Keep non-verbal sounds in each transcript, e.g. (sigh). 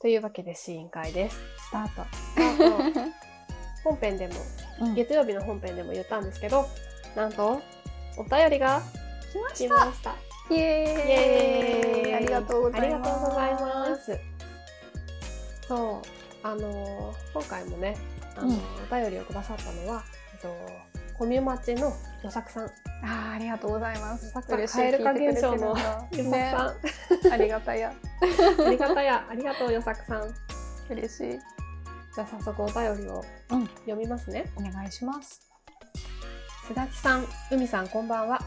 というわけで試飲会です。スタート。(laughs) 本編でも、うん月曜日の本編でも言ったんですけど、なんと、お便りが来ま来ました。イエーイありがとうございます。ありがとうございます。そう、あのー今回もね、あのーお便りをくださったのは、えっと、コミュ町の与作さん。あーありがとうございます。さっきから嬉しい蛙化現象の与作ねさん。ありがたや。(laughs) ありがたや、(laughs) ありがとう与作さん。嬉しい。じゃあ早速お便りをうん読みますね。お願いします。すだちさん、海さんこんばんは。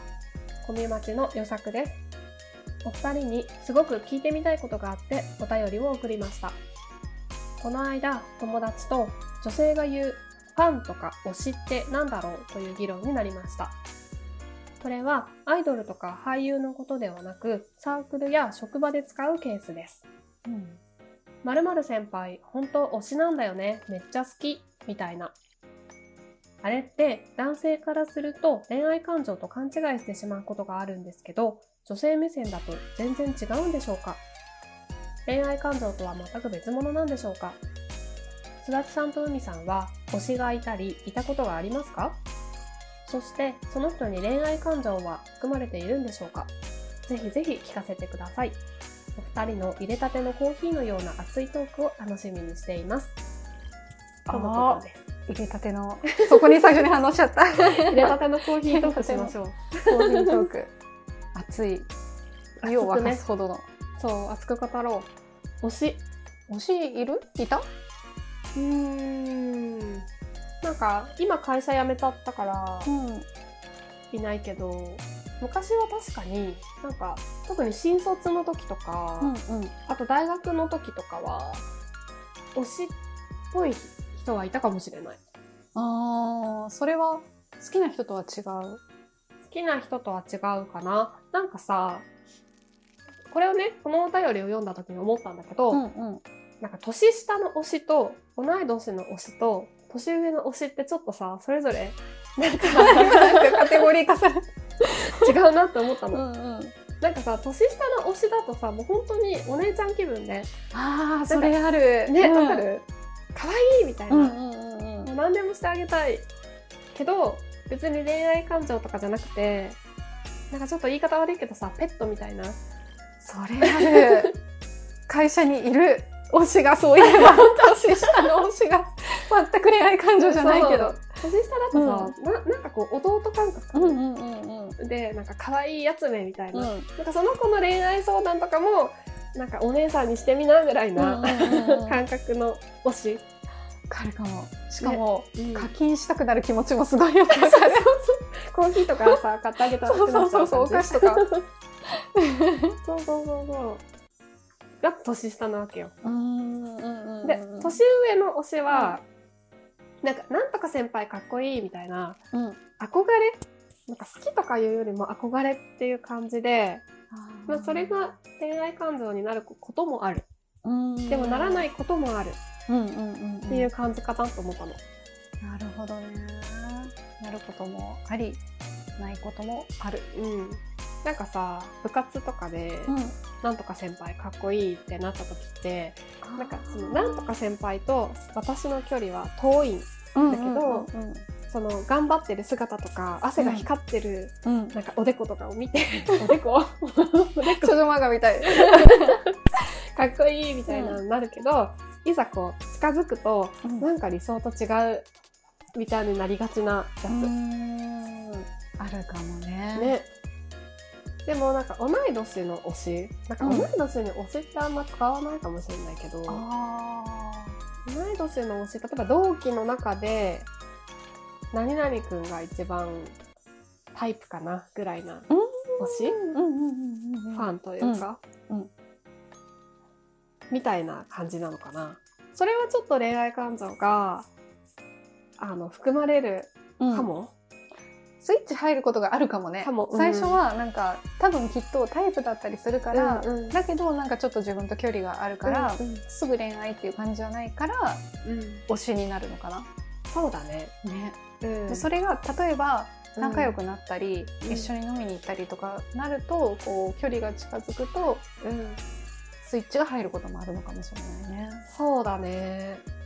コミュ町の与作です。お二人にすごく聞いてみたいことがあってお便りを送りました。この間、友達と女性が言うファンとか推しってなんだろうという議論になりました。これはアイドルとか俳優のことではなく、サークルや職場で使うケースです。うん。〇〇先輩、本当推しなんだよね。めっちゃ好き。みたいな。あれって男性からすると恋愛感情と勘違いしてしまうことがあるんですけど、女性目線だと全然違うんでしょうか？恋愛感情とは全く別物なんでしょうか？すだちさんと海さんは推しがいたりいたことがありますか？そしてその人に恋愛感情は含まれているんでしょうか？ぜひぜひ聞かせてください。お二人の入れたてのコーヒーのような熱いトークを楽しみにしています。とのことです。入れたての、そこに最初に反応しちゃった。入れたてのコーヒートークしましょう。コーヒートーク。熱い。湯を沸かすほどの。そう、熱く語ろう。推し。推しいる？いた？うーん。なんか、今会社辞めちゃったからうん。いないけど、昔は確かに、なんか、特に新卒の時とか、うんうん。あと大学の時とかは、推しっぽい人はいたかもしれない。ああ、それは好きな人とは違う？好きな人とは違うかな。なんかさ、これをね、このお便りを読んだ時に思ったんだけど、んうん。なんか年下の推しと同い年の推しと年上の推しってちょっとさ、それぞれ (laughs) なんかなんかカテゴリー化され (laughs) 違うなって思ったの。んうん。なんかさ、年下の推しだとさ、もう本当にお姉ちゃん気分で、ああ、それある。ね、わ、うんかる？可愛いみたいな、うんうんうん何でもしてあげたい。けど、別に恋愛感情とかじゃなくて、なんかちょっと言い方悪いけどさ、ペットみたいな。それある。(laughs) 会社にいる推しがそういえば、年下の推しが全く恋愛感情じゃないけど。年下だとさ、ななんかこう弟感覚、うんうんうんうん。で、なんか可愛いやつめみたいな。うんなんかその子の恋愛相談とかも、なんかお姉さんにしてみなぐらいな、うんうんうんうん感覚の推し。わかるかも。しかも、うん課金したくなる気持ちもすごいよくわかる。コーヒーとかさ、買ってあげたらそうそうそうそうくなっちゃ感じそうそうそうそう。が年下なわけよ。うんうんうん。で、年上の推しは、なんか、なんとか先輩かっこいいみたいな、うん。憧れ？なんか好きとかいうよりも憧れっていう感じで、まあ、それが恋愛感情になることもある。うん、でもならないこともあるっていう感じかなと思ったの。なるほどね。なることもあり、ないこともある。うん。なんかさ、部活とかで、うん。なんとか先輩かっこいいってなった時って、なんかその、ななんとか先輩と私の距離は遠い。だだけどその、頑張ってる姿とか、汗が光ってる、うん、うん。なんかおでことかを見て、おでこ？おでこ少女漫画みたい。(laughs) かっこいいみたいなのになるけど、いざこう、近づくと、うんなんか理想と違うみたいになりがちなやつ。ん。あるかもね。ね。でもなんか同い年の推し、なんかうん同い年に推しってあんま使わないかもしれないけど、あ同い年の推し、例えば同期の中で、何々くんが一番タイプかなぐらいな。推し？うんうんうんうんうん。ファンというか、うんうんみたいな感じなのかな。それはちょっと恋愛感情が、あの、含まれるうんかも。スイッチ入ることがあるかもね。かもうん最初はなんか多分きっとタイプだったりするから、うんうんだけどなんかちょっと自分と距離があるから、うんうんすぐ恋愛っていう感じじゃないからうん推しになるのかな。そうだね。ね。うんでそれが例えば仲良く、くなったり、うん一緒に飲みに行ったりとかなるとこう距離が近づくとうん、スイッチが入ることもあるのかもしれないね。そうだね。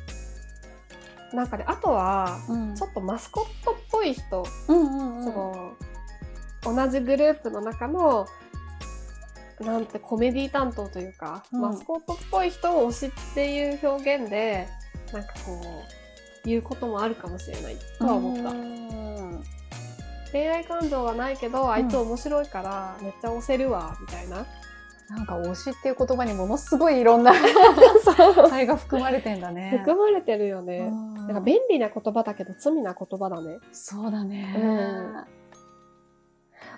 なんかね、あとは、うんちょっとマスコットっぽい人、うんうんうんその、同じグループの中の、なんてコメディ担当というか、うんマスコットっぽい人を推しっていう表現で、なんかこう、言うこともあるかもしれないとは思った。うん恋愛感情はないけど、あいつ面白いからめっちゃ推せるわ、みたいな。なんか推しっていう言葉にものすごいいろんな (laughs) あれ (laughs) が含まれてんだね。含まれてるよね。うんなんか便利な言葉だけど罪な言葉だね。そうだね。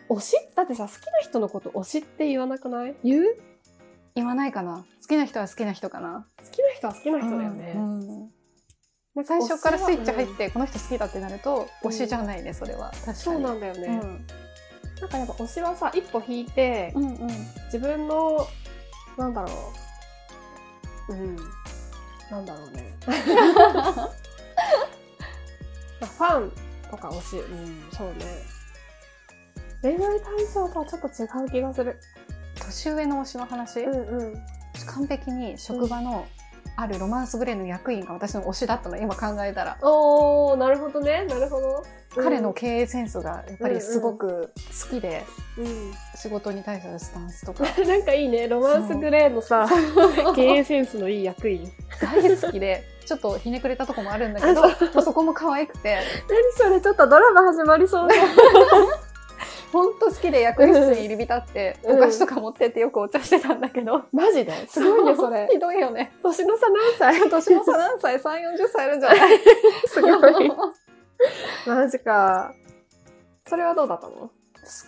推しだってさ、好きな人のこと推しって言わなくない？言う？言わないかな。好きな人は好きな人かな。好きな人は好きな人だよね。うんなんか最初からスイッチ入って、この人好きだってなると、うん推しじゃないね、それは。確かに。そうなんだよね。うんなんかやっぱ推しはさ、一歩引いて、うんうん。自分の、なんだろう。うん。なんだろうね。(laughs) まあファンとか推し。うん、そうね。恋愛対象とはちょっと違う気がする。年上の推しの話、んうん。完璧に職場のあるロマンスグレーの役員が私の推しだったの、今考えたら。おー、なるほどね。なるほど。彼の経営センスがやっぱりすごく好きで、うん。仕事に対するスタンスとか (laughs) なんかいいね。ロマンスグレーのさ、経営センスのいい役員。大好きで、ちょっとひねくれたとこもあるんだけど、あまあそこも可愛くて、何それ？ちょっとドラマ始まりそうだ。(laughs) ほんと好きで役員室に入り浸って、うんお菓子とか持ってってよくお茶してたんだけど。マジで？すごいね、それ。(laughs) ひどいよね。年の差何歳？(laughs) 年の差何歳 ?3、40歳あるんじゃない？すごい。マジか。それはどうだったの？好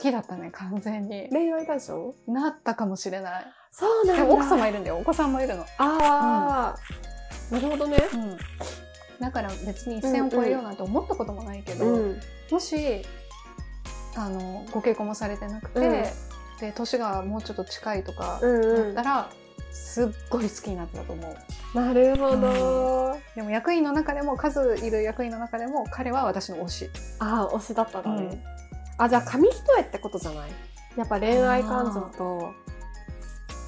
きだったね、完全に。恋愛対象？なったかもしれない。そうでも奥様いるんだよ。お子さんもいるの。ああ、なるほどね。うん。だから別に一線を越えようなんて思ったこともないけど、うん。もし、あの、ご結婚もされてなくて、うんで、年がもうちょっと近いとかうんだうん。ったら、すっごい好きになったと思う。なるほど。でも役員の中でも、数いる役員の中でも、彼は私の推し。ああ、推しだったんだね。うんあ、じゃあ紙一重ってことじゃない？やっぱ恋愛感情と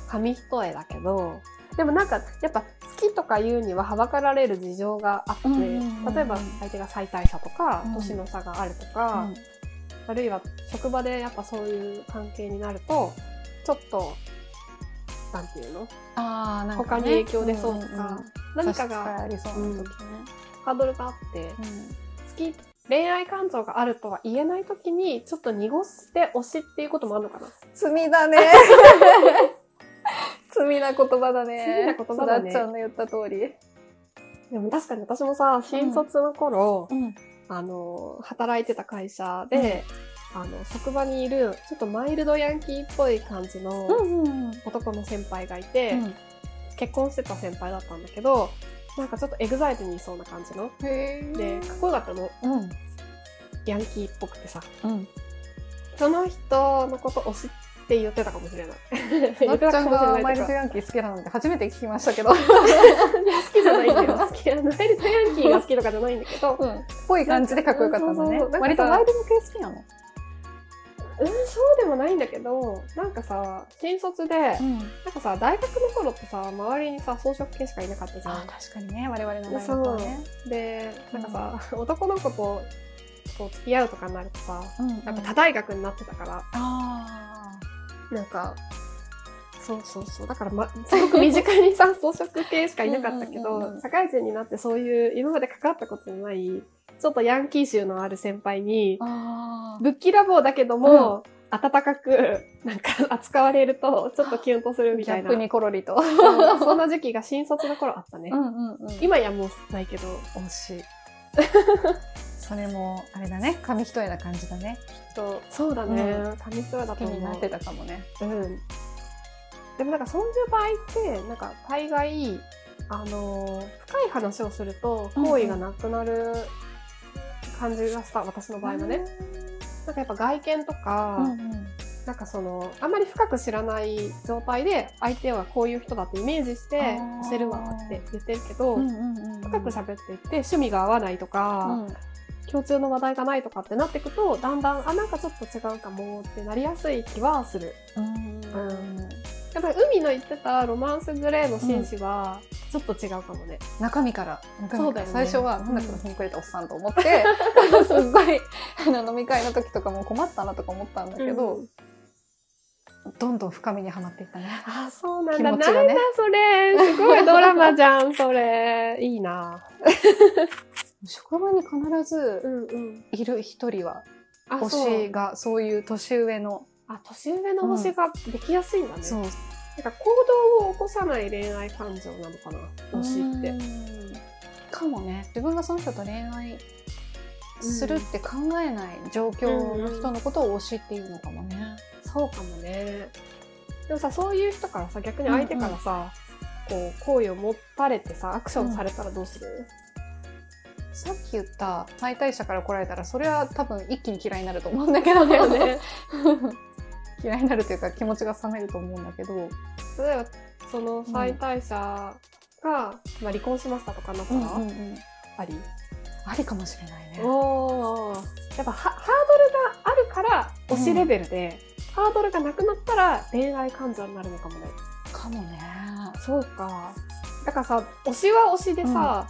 紙一重だけど、でもなんか、やっぱ好きとか言うにははばかられる事情があって、うんうんうんうん。例えば相手が最大差とか、うん。年の差があるとか、あるいは職場でやっぱそういう関係になると、ちょっと、なんていうの？ああ、なんか、他に影響出そうとか、んんうん。何かがありそうな時ね。ハードルがあって、好き、恋愛感情があるとは言えない時に、ちょっと濁して推しっていうこともあるのかな？罪だね。(laughs) 罪な言葉だね。罪な言葉だねっちゃんの言った通り。でも確かに私もさ、新卒の頃、うん。あの、働いてた会社で、あの、職場にいる、ちょっとマイルドヤンキーっぽい感じのうんうん男の先輩がいて、うん。結婚してた先輩だったんだけど、なんかちょっとエグザイルにいそうな感じの。へで、かっこよかったの。うん。ヤンキーっぽくてさ。うん。その人のこと推しって言ってたかもしれない。(laughs) なっちゃんがマイルド好ヤンキー好きなので初めて聞きましたけど。(laughs) きじゃないんだよ。(laughs) 好き。あのマイルドヤンキーが好きとかじゃないんだけど、うん。ぽい感じでかっこよかったんだねそうそうそう。割とワイルド系好きなの？うん、そうでもないんだけど、なんかさ、新卒で、ん。なんかさ、大学の頃ってさ、周りにさ、装飾系しかいなかったじゃん。あ確かにね、我々の大学はね。で、なんかさ、男の子とこう付き合うとかになるとさ、うんやっぱ他大学になってたから、あなんか、そうそうそう。だから、ま、(laughs) すごく身近にさ、装飾系しかいなかったけうんうんうんうんど、社会人になってそういう、今まで関わったことのない、ちょっとヤンキー臭のある先輩に。ぶっきらぼうだけども、温かく、なんか (laughs) 扱われると、ちょっとキュンとするみたいな。ギャップにコロリと。そんな時期が新卒の頃あったね。んうんうん今やもうないけど、惜しい。それも、あれだね。紙一重な感じだね。きっと、そうだねう。紙一重だと思う。になってたかもね。うん。でもなんかそういう場合って、なんか大概、あのー深い話をすると、好意がなくなる感じがした、私の場合はね。なんかやっぱ外見とか、うんうん。なんかその、あんまり深く知らない状態で、相手はこういう人だってイメージして押せるわって言ってるけど、うんうんうんうん深く喋っていって、趣味が合わないとか、共通の話題がないとかってなっていくと、だんだん、あ、なんかちょっと違うかもってなりやすい気はする。うんうんでだから海の言ってたロマンスグレーの紳士はちょっと違うかもね。中身から中身からそうだよね最初はなんだこのひねくれたおっさんと思って、(laughs) すっごいあの飲み会の時とかも困ったなとか思ったんだけど、うんどんどん深みにはまっていったね。あ、そうなんだ。ねなんだそれ。すごいドラマじゃん、それ。いいな。(laughs) 職場に必ずうんうん。いる一人はあ、推しがそういう年上の、あ、年上の推しができやすいんだね。そうなんか行動を起こさない恋愛感情なのかな、推しって。かもね自分がその人と恋愛するって考えない状況の人のことを推しっていうのかもね。そうかもね。でもさ、そういう人からさ、逆に相手からさ、こう、好意を持たれてさ、アクションされたらどうする、さっき言った最大者から来られたらそれは多分一気に嫌いになると思うんだけどね。(laughs) 嫌いになるというか気持ちが冷めると思うんだけど例えば、その最大者が、まあ、離婚しましたとかなったら、ありありかもしれないね。やっぱハハードルがあるから推しレベルで、ハードルがなくなったら恋愛感情になるのかもね。かもね。そうか。だからさ、推しは推しでさ、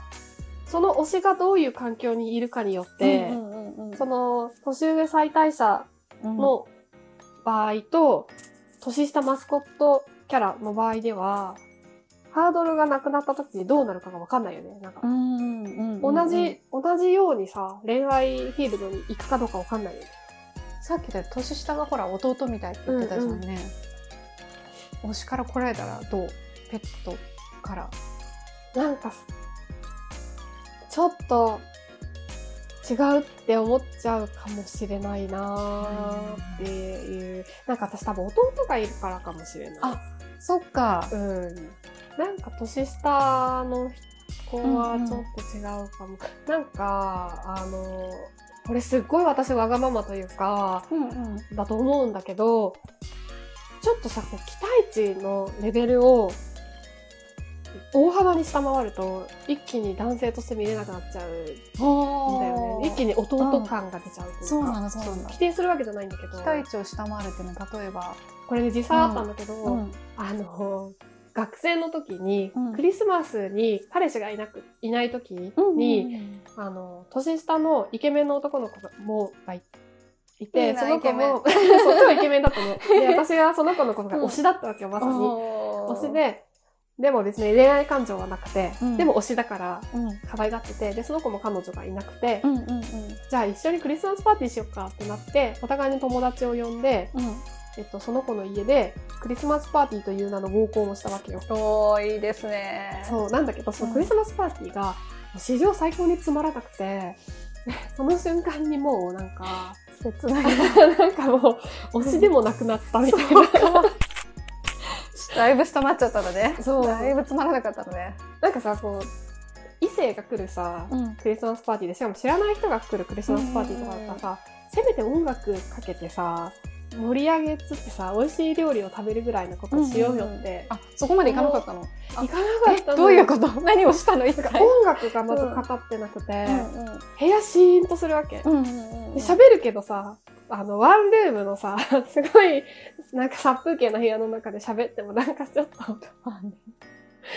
その推しがどういう環境にいるかによって、うんうんうんその年上最大者うんの場合と、年下マスコットキャラの場合では、ハードルがなくなった時にどうなるかがわかんないよね。なんかう、んうんうんうん同じ、同じようにさ、恋愛フィールドに行くかどうかわかんないよね。さっきで年下がほら弟みたいって言ってたじゃんね。推しから来られたらどう？ペットから。なんかす、ちょっと違うって思っちゃうかもしれないなーっていう。なんか私多分弟がいるからかもしれない。あそっか。うん。なんか年下の子はちょっと違うかも。なんか、あの、これすっごい私わがままというか、うんうん。だと思うんだけど、ちょっとさ、こう期待値のレベルを大幅に下回ると、一気に男性として見れなくなっちゃうんだよね。一気に弟感が出ちゃうというか。そうなのそうなの否定するわけじゃないんだけど。期待値を下回るっていうのは例えば。これで実際あったんだけど、うんあの、学生の時に、うんクリスマスに彼氏がいなく、いない時に、あの、年下のイケメンの男の子がもがいいて、その子も、(laughs) そう超イケメンだったの。で、私はその子のことが推しだったわけよ、まさに。(laughs) 推し推、で、でも別に恋愛感情はなくて、うんでも推しだからうん可愛がってて、で、その子も彼女がいなくて、うんうんうんじゃあ一緒にクリスマスパーティーしよっかってなって、お互いに友達を呼んで、うん。えっと、その子の家でクリスマスパーティーという名の合コンをしたわけよ。おーいいですね。そう、なんだけど、そのうんクリスマスパーティーが、史上最高につまらなくて、(laughs) その瞬間にもうなんか、切ない。(laughs) なんかもう、推しでもなくなったみたいな。だいぶ下回っちゃったのね。そうだいぶつまらなかったのね。なんかさ、こう、異性が来るさ、うん。クリスマスパーティーで、しかも知らない人が来るクリスマスパーティーとかだったらさ、せめて音楽かけてさ、盛り上げつつさ、美味しい料理を食べるぐらいのことをしようよって、あ、そこまでいかなかったの？行かなかったの。どういうこと？何をしたの。音楽がまずかかってなくて、うん部屋シーンとするわけ。うん。うんうんうん。るけどさ、あの、ワンルームのさ、(laughs) すごい、なんか殺風景な部屋の中で喋ってもなんかちょっと、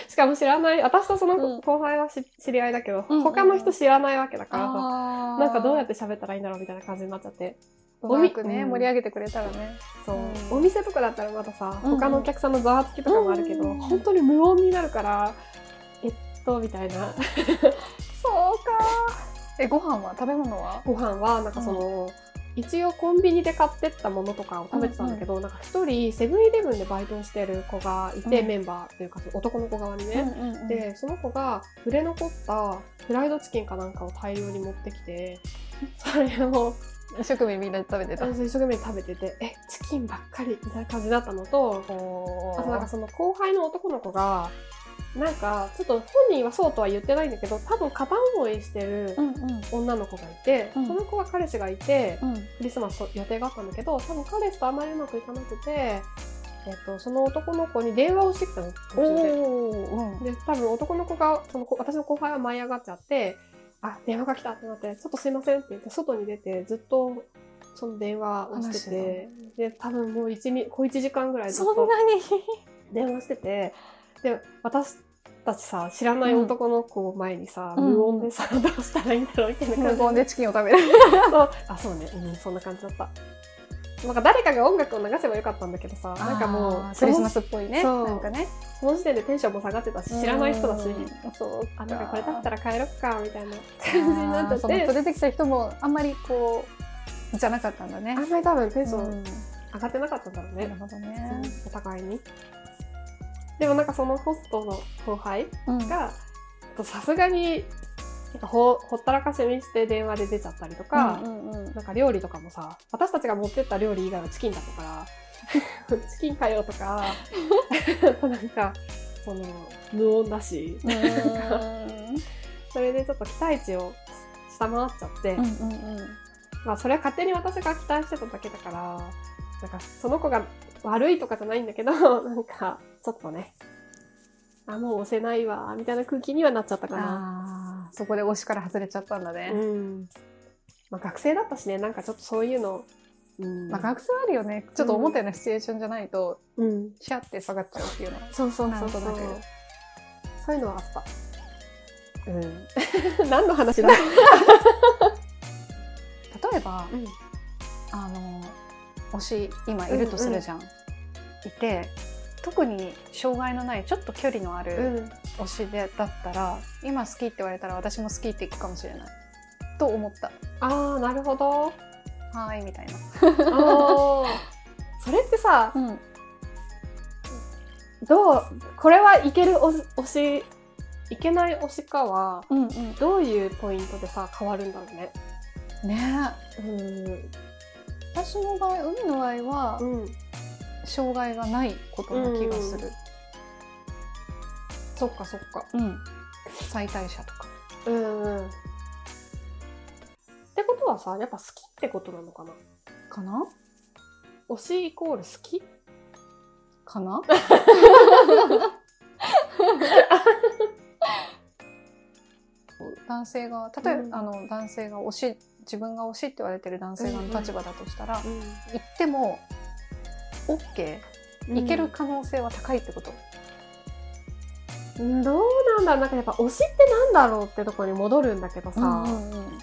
しかも知らない、私とそのうん。後輩はし知り合いだけど、うんうん他の人知らないわけだからさ、あー。なんかどうやって喋ったらいいんだろうみたいな感じになっちゃって。うまくね、うん盛り上げてくれたらね。そう、うん。お店とかだったらまださ、うんうん。他のお客さんのざわつきとかもあるけど、うん。本当に無音になるから、えっと、みたいな。そうか。え、ご飯は？食べ物は？ご飯は、なんかその、一応コンビニで買ってったものとかを食べてたんだけど、なんか一人セブンイレブンでバイトをしてる子がいて、うんメンバーというか男の子側にね。うんうんうんで、その子が売れ残ったフライドチキンかなんかを大量に持ってきて、(laughs) それを一生懸命みんなで食べてた。一生懸命食べてて、え、チキンばっかりみたいな感じだったのと、あとなんかその後輩の男の子が、なんかちょっと本人はそうとは言ってないんだけど、多分片思いしてるうんうん。女の子がいて、うん。その子は彼氏がいて、うん。クリスマス予定があったんだけど、多分彼氏とあまりうまくいかなくて、えっと、その男の子に電話をしてきたの、途中で。うんで、多分男の子が、その子私の後輩は舞い上がっちゃって、あ、電話が来たってなって、ちょっとすいませんって言って、外に出て、ずっと、その電話をしてて、で、多分もう一、二、小一時間ぐらいずっと電話しててで私たちさ知らない男の子を前にさ、うん。無音でさ、どうしたらいいんだろうみたいな感じ無言でチキンを食べる。そう。あそうね、うん、そんな感じだった。なんか誰かが音楽を流せばよかったんだけどさなんかもうクリスマスっぽいね。なんかね。その時点でテンションも下がってたし知らない人だし、うん。そう。あなんかこれだったらら帰ろっかみたいな感じになっちゃって。れてきた人もあんまりこうじゃなかったんだね。あ。んまり多分テンションうん。上がってなかったんだろうね。なる、ほどね。お互いにでもなんかそのホストの後輩うん。がさすがになんかほほったらかしにして電話で出ちゃったりとか、うんうんうん。なんか料理とかもさ私たちが持ってった料理以外はチキンだったから (laughs) チキンかよとか (laughs) なんかその無音だしそれでちょっと期待値を下回っちゃって、うんうんうん。まあそれは勝手に私が期待してただけだからなんかその子が悪いとかじゃないんだけど (laughs) なんかちょっとねあもう押せないわみたいな空気にはなっちゃったかな。そこで推しから外れちゃったんだね。うんまあ、学生だったしねなんかちょっとそういうの、うんまあ、学生あるよね。ちょっと思ったようなシチュエーションじゃないと、うん、シャって下がっちゃうっていうのは。そうそうそうそうそういうのはあった。うん。(laughs) 何の話だ？(laughs) 例えば、うんあの、推し、今いるとするじゃん。いて、特に障害のない、ちょっと距離のあるうん。推しで、だったら、今好きって言われたら私も好きって言うかもしれない。と思った。ああ、なるほど。はーい、みたいな。それってさ、うん。どう、これはいける推推し、いけない推しかは、うんうん。どういうポイントでさ、変わるんだろうね。ねうん。私の場合、海の場合は、うん。障害がないことな気がする。そっかそっか。うん。最大者とか。うんうん。ってことはさ、やっぱ好きってことなのかな？かな？推しイコール好き？かな？(laughs) 男性が例えば、うんあの男性が推し自分が推しって言われてる男性側の立場だとしたら、う言っても OK ん。いける可能性は高いってこと、うん。どうなんだろう。なんかやっぱ推しってなんだろうってとこに戻るんだけどさ、うんうん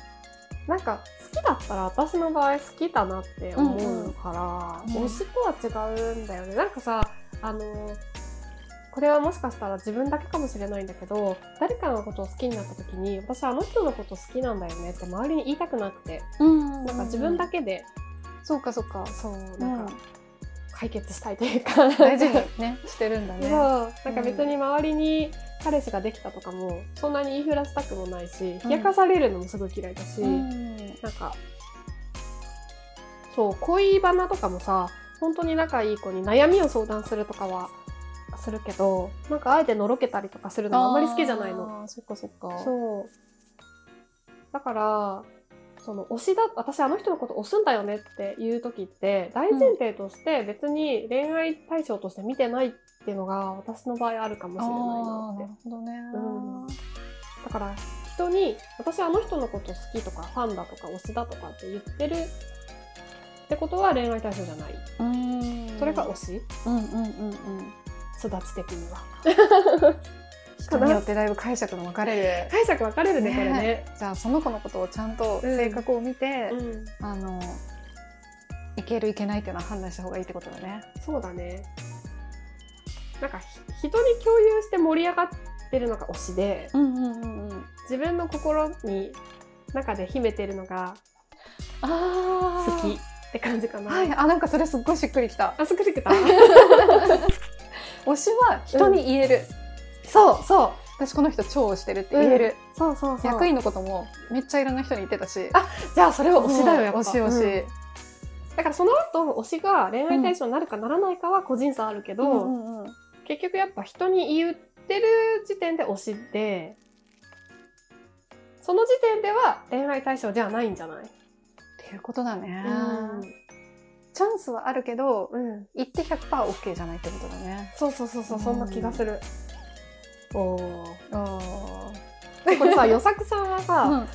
なんか好きだったら私の場合好きだなって思うから、うんうん推しとは違うんだよね。なんかさ、あの、これはもしかしたら自分だけかもしれないんだけど、誰かのことを好きになった時に、私あの人のこと好きなんだよねって周りに言いたくなくて、うん。なんか自分だけで、そうかそうか。そう、うん。なんか解決したいというか、大事にね。(laughs) してるんだそう、ねなんか別に周りに彼氏ができたとかも、そんなに言いふらしたくもないし、冷やかされるのもすごい嫌いだし、うん。なんか、そう、恋バナとかもさ、本当に仲いい子に悩みを相談するとかはするけど、なんかあえてのろけたりとかするのもあんまり好きじゃないの。そっかそっかそう。だから、その推しだ、私あの人のこと推すんだよねっていう時って、大前提として別に恋愛対象として見てないっていうのが私の場合あるかもしれないなってなる。ほどね、うんだから人に私あの人のこと好きとかファンだとか推しだとかって言ってるってことは恋愛対象じゃない。うんそれが推し？うんうんうんうん育ち的には。(laughs) 人によってだいぶ解釈の分かれる (laughs) 解釈分かれるね、ねこれね。じゃあその子のことをちゃんと性格を見て、うん。あのいけるいけないっていうのは判断した方がいいってことだね。そうだね。なんかひ人に共有して盛り上がってるのが推しで、うんうんうんうん。自分の心に中で秘めてるのがあ好きって感じかな。はい、あなんかそれすっごいしっくりきた。あ、すくりくた？(laughs) 推しは人に言える。そうそう。私この人超推してるって言える。そうそうそう。役員のこともめっちゃいろんな人に言ってたし。あじゃあそれは推しだよ、やっぱ。推し推し。うんだからその後、推しが恋愛対象になるかならないかは個人差あるけど、うんうんうん結局やっぱ人に言ってる時点で推しで、その時点では恋愛対象じゃないんじゃない？っていうことだね。うん。チャンスはあるけど、うん。言って 100%OK じゃないってことだね。そうそうそうそう、そんな気がする。おー。あでこれさ、与作さんはさ、うん、っ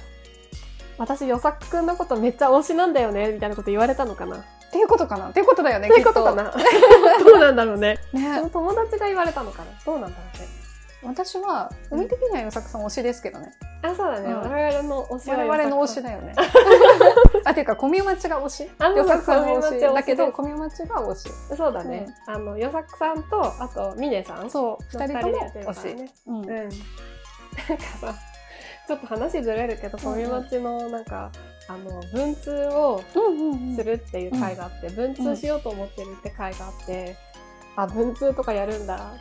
私与作くんのことめっちゃ推しなんだよね、みたいなこと言われたのかな？てっていうことかな？っていうことだよね、っていうことかな？(laughs) どうなんだろうね。そねの友達が言われたのかな？どうなんだろうね。私は、海的には与作さん推しですけどね。あ、そうだね。うん我々の推しは我々の推しだよね。(laughs) あ、ていうか、コミュマチが推し。与作さんの推し。だけど、ですコミュマチが推し。そうだね。あの、よさくさんと、あと、みねさんそう、二人とも推し。ね。うんうん。なんかさ、ちょっと話ずれるけど、コミュマチのなんか、あの、文通をうんうんするっていう回があって、文通しようと思ってるって回があって、あ、文通とかやるんだ。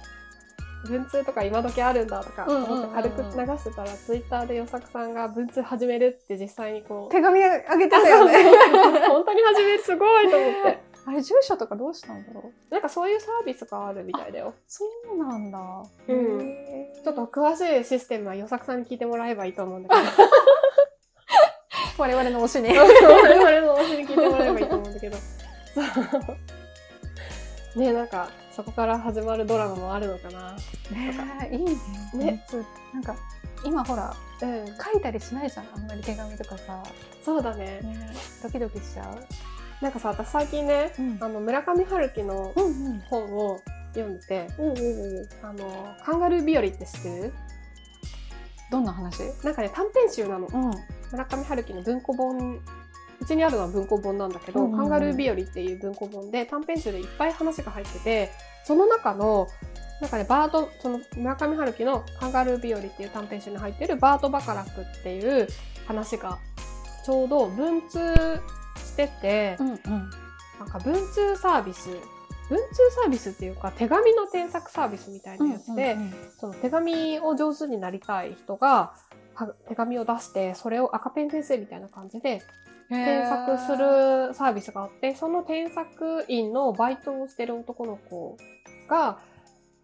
文通とか今時あるんだとか思って軽く流してたら、ツイッターでよさくさんが文通始めるって実際にこう、(laughs) 手紙あげてあたよね。(laughs) 本当に始めるすごいと思って。(laughs) あれ、住所とかどうしたんだろう？なんかそういうサービスがあるみたいだよ。そうなんだ。うんちょっと詳しいシステムはよさくさんに聞いてもらえばいいと思うんだけど。我々の推しに。我々の推しに聞いてもらえばいいと思うんだけど。そう。ねなんか、そこから始まるドラマもあるのかな。ねいいね。ねなんか、今ほら、うん。書いたりしないじゃん。あんまり手紙とかさ。そうだね。ねドキドキしちゃう。なんかさ、私最近ね、うんあの、村上春樹の。本を読んでて、あの、カンガルー日和って知ってる？どんな話？なんかね、短編集なの。うん。村上春樹の文庫本うちにあるのは文庫本なんだけど、うんうんうんカンガルー日和っていう文庫本で短編集でいっぱい話が入っててその中のなんかねバートその村上春樹の「カンガルー日和」っていう短編集に入ってるバート・バカラクっていう話がちょうど文通してて、うんうん。なんか文通サービス文通サービスっていうか手紙の添削サービスみたいなやつで、うんうんその手紙を上手になりたい人がは手紙を出してそれを赤ペン先生みたいな感じで添削するサービスがあってその添削員のバイトをしてる男の子が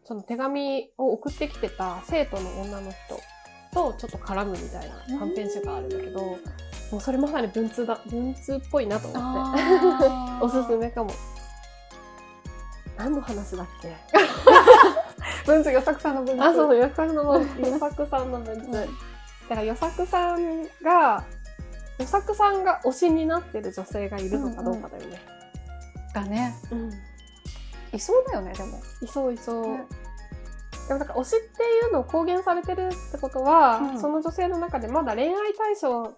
その手紙を送ってきてた生徒の女の人とちょっと絡むみたいな短編集があるんだけどもうそれまさに文通だ文通っぽいなと思っておすすめかも。何の話だっけ？(laughs) 文通、与作さんの文通。あ、そうそう、よさくの、よさくさんの文通。うんだから、よさくさんが、よさくさんが推しになってる女性がいるのかどうかだよね。だね。うん。いそうだよね、でも。いそういそう。ねでもなんか推しっていうのを公言されてるってことは、うんその女性の中でまだ恋愛対象。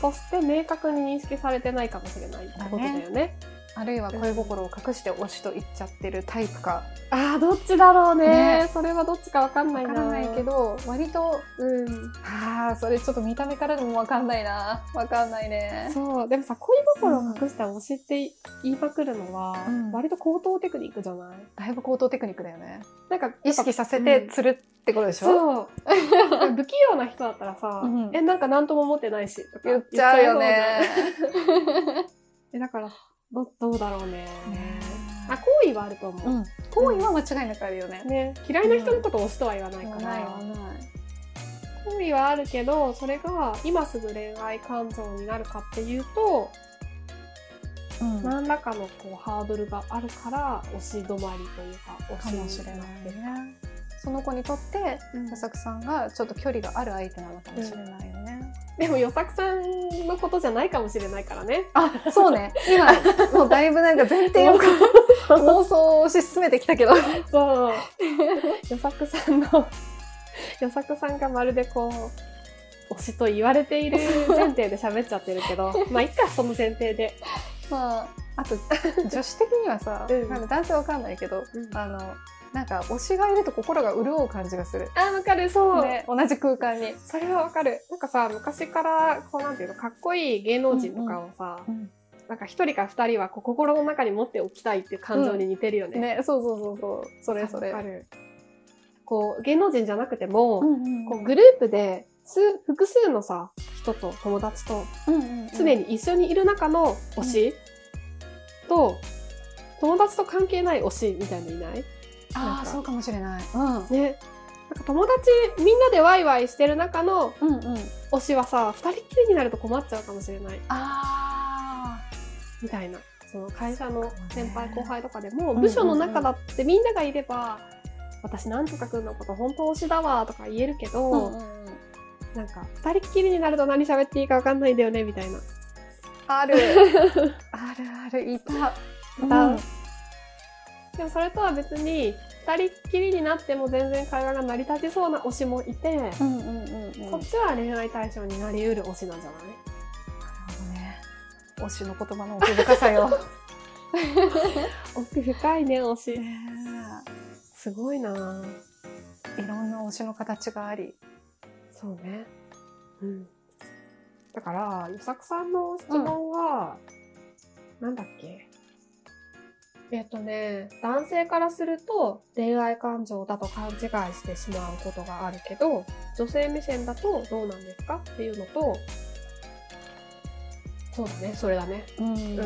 として明確に認識されてないかもしれないってことだよね。あるいは恋心を隠して推しと言っちゃってるタイプか。ああ、どっちだろうねねそれはどっちかわかんないな。わからないけ。ど、割と、うん。ああ、それちょっと見た目からでもわかんないな。わかんないね。そう。でもさ、恋心を隠した推しって言いまくるのは、うん割と高等テクニックじゃない？だいぶ高等テクニックだよね。なんか、意識させうんて釣るってことでしょ、そう。(laughs) 不器用な人だったらさ、うんえ、なんか何とも思ってないし、とか言っちゃうよね。(laughs) だから、ど、どうだろうね。あ、好意はあると思う。うん。行為は間違いなくあるよね。ね、嫌いな人のことを推すとは言わないから、ないわない。好意はあるけど、それが今すぐ恋愛感情になるかっていうと、うん何らかのこうハードルがあるから押し止まりというかか押しもしれないね。その子にとって、うん佐々木さんがちょっと距離がある相手なのかもしれないよね。でも、よさくさんのことじゃないかもしれないからね。あ、そうね。今、もうだいぶなんか前提を (laughs) 妄想をし進めてきたけど。そう。よさくさんの、よさくさんがまるでこう、推しと言われている前提で喋っちゃってるけど、(laughs) まあ、いっか、その前提で。まあ、あと、女子的にはさ、うんなんか男性わかんないけど、うんあの、なんか推しがいると心が潤う感じがする。あ、わかる、そう。ね、同じ空間に。それはわかる。なんかさ、昔から、こうなんていうの、かっこいい芸能人とかをさ、うんなんか一人か二人は心の中に持っておきたいっていう感情に似てるよね。ね、そうそうそうそう。それそれ。わかる。こう、芸能人じゃなくても、うんうんこうグループで数複数のさ人と友達とうんうんうん常に一緒にいる中の推し、と友達と関係ない推しみたいのいない？ああ、そうかもしれない。うん。ね。なんか友達みんなでワイワイしてる中のうんうん。推しはさ二人っきりになると困っちゃうかもしれない。あみたいな。その会社の先輩ね後輩とかでもうん部署の中だってみんながいれば私なんとかくんのこと本当推しだわとか言えるけあ。ど、なんか二人っきりになると何喋っていいか分かんないんだよねみたいな。ある。(laughs) あるある。いた。た。うんでもそれとは別に二人っきりになっても全然会話が成り立ちそうな推しもいて、うんうんうんうん。そっちは恋愛対象になりうる推しなんじゃない？なるほどね。推しの言葉の奥深さよ。(laughs) 奥深いね推し。ねすごいな。えいろんな推しの形があり。そうね。うん。だから与作さんの質問は、なんだっけ？えっとね男性からすると恋愛感情だと勘違いしてしまうことがあるけど女性目線だとどうなんですか？っていうのとそうだねそれだねうんん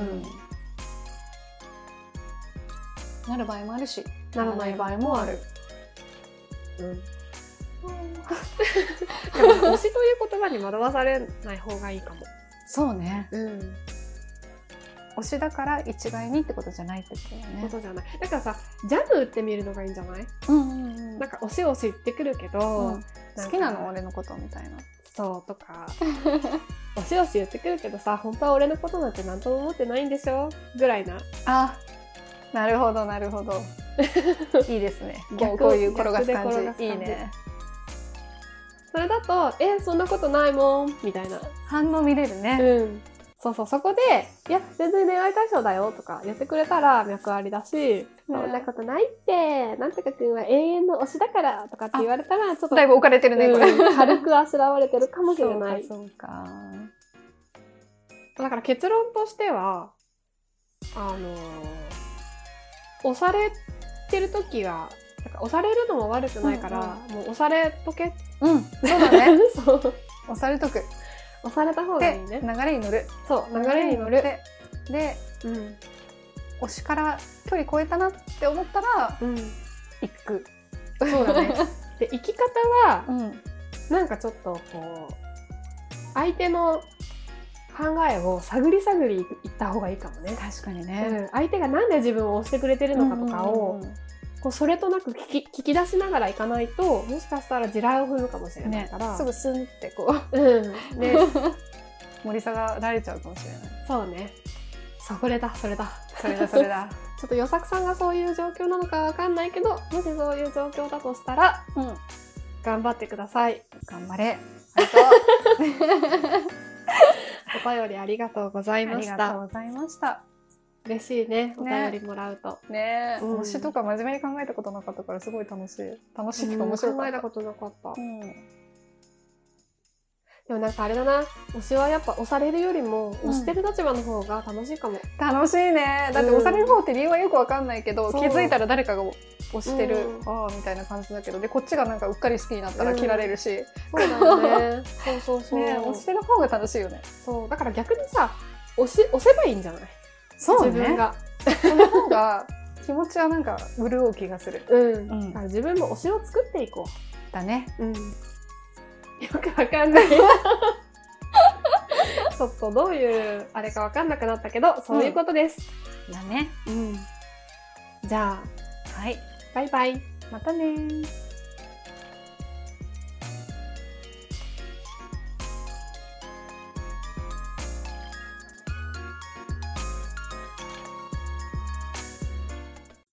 なる場合もあるしならない場合もある。うん。(laughs) でも推しという言葉に惑わされない方がいいかも。そうねうん。推しだから一概にってことじゃないってことだよね。ことじゃない。だからさ、ジャブ打ってみるのがいいんじゃない？うんうんうん。なんか推し推し言ってくるけど、うん。好きなの俺のことみたいな。そうとか、(laughs) 推し推し言ってくるけどさ、本当は俺のことなんて何とも思ってないんでしょ？ぐらいな。あなるほどなるほど。(laughs) いいですね。こ逆ういう転がす感じ。いいね。それだと、え、そんなことないもん。みたいな。反応見れるね。うん。そうそう、そこで、いや、全然恋愛対象だよとか言ってくれたら脈ありだし、そんなことないって、なんとかくんは永遠の推しだからとかって言われたら、ちょっと、だいぶ置かれてるねこれ。うん軽くあしらわれてるかもしれない。そうかだから結論としては、あのー押されてる時が、なんか押されるのも悪くないから、もう押されとけ。うん。そうだね。(laughs) そう。押されとく押された方がでいいね。流れに乗るそう、流れに乗る。ででうん。推しから距離超えたなって思ったらうん。行くそうだね。(laughs) で、生き方は、うんなんかちょっとこう、相手の考えを探り探りいった方がいいかもね。確かにうねん、相手がなんで自分を押してくれてるのかとかを、うんうんうんこうそれとなく聞き聞き出しながらいかないともしかしたら地雷を踏むかもしれないねから、すぐスンってこう。うん。ね。盛り下がられちゃうかもしれない。そうね。それだそれだ。それだそれだ。(laughs) ちょっと与作さんがそういう状況なのかわかんないけどもしそういう状況だとしたらうん。頑張ってください。頑張れ。ありがとう。(laughs) お便りありがとうございありました。がとうございました嬉しいねおね便りもらうと、ね。推しとか真面目に考えたことなかったからすごい楽しい。楽しいって面白かった。考えたことなかった、うん。でもなんかあれだな。推しはやっぱ押されるよりもうん。押してる立場の方が楽しいかも、楽しいね。だって押される方って理由はよくわかんないけど、気づいたら誰かが押してる、うん。ああみたいな感じだけどでこっちがなんかうっかり好きになったら切られるし、そうだよね。(laughs) そうそうそう、ね押してる方が楽しいよね。そう。だから逆にさ押し押せばいいんじゃない？そうね。自分が。その方が気持ちはなんか潤う気がする。うん、うん。自分も推しを作っていこだね。う、うん、よくわかんない。(laughs) ちょっとどういうあれかわかんなくなったけどそういうことです、だね。うん。じゃあはい。バイバイ。またね